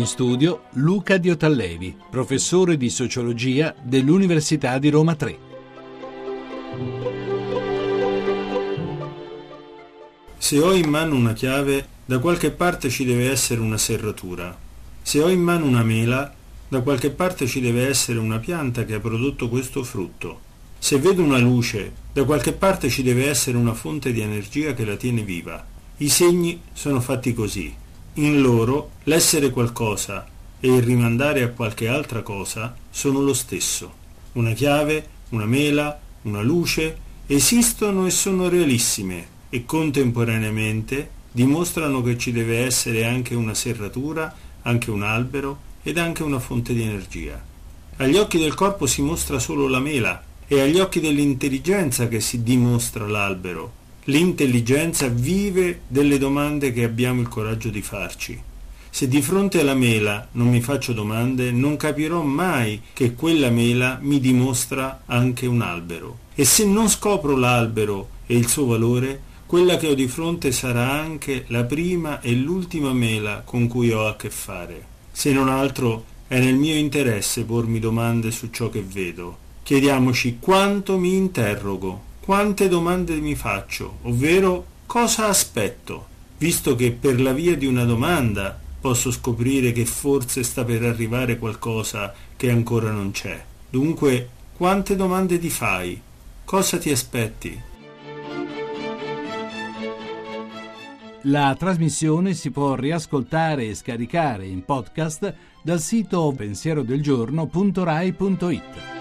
In studio Luca Diotallevi, professore di sociologia dell'Università di Roma 3. Se ho in mano una chiave, da qualche parte ci deve essere una serratura. Se ho in mano una mela, da qualche parte ci deve essere una pianta che ha prodotto questo frutto. Se vedo una luce, da qualche parte ci deve essere una fonte di energia che la tiene viva. I segni sono fatti così. In loro l'essere qualcosa e il rimandare a qualche altra cosa sono lo stesso. Una chiave, una mela, una luce esistono e sono realissime e contemporaneamente dimostrano che ci deve essere anche una serratura, anche un albero ed anche una fonte di energia. Agli occhi del corpo si mostra solo la mela, è agli occhi dell'intelligenza che si dimostra l'albero. L'intelligenza vive delle domande che abbiamo il coraggio di farci. Se di fronte alla mela non mi faccio domande, non capirò mai che quella mela mi dimostra anche un albero. E se non scopro l'albero e il suo valore, quella che ho di fronte sarà anche la prima e l'ultima mela con cui ho a che fare. Se non altro è nel mio interesse pormi domande su ciò che vedo Chiediamoci quanto mi interrogo, quante domande mi faccio, ovvero cosa aspetto, visto che per la via di una domanda posso scoprire che forse sta per arrivare qualcosa che ancora non c'è. Dunque, quante domande ti fai? Cosa ti aspetti? La trasmissione si può riascoltare e scaricare in podcast dal sito pensierodelgiorno.rai.it.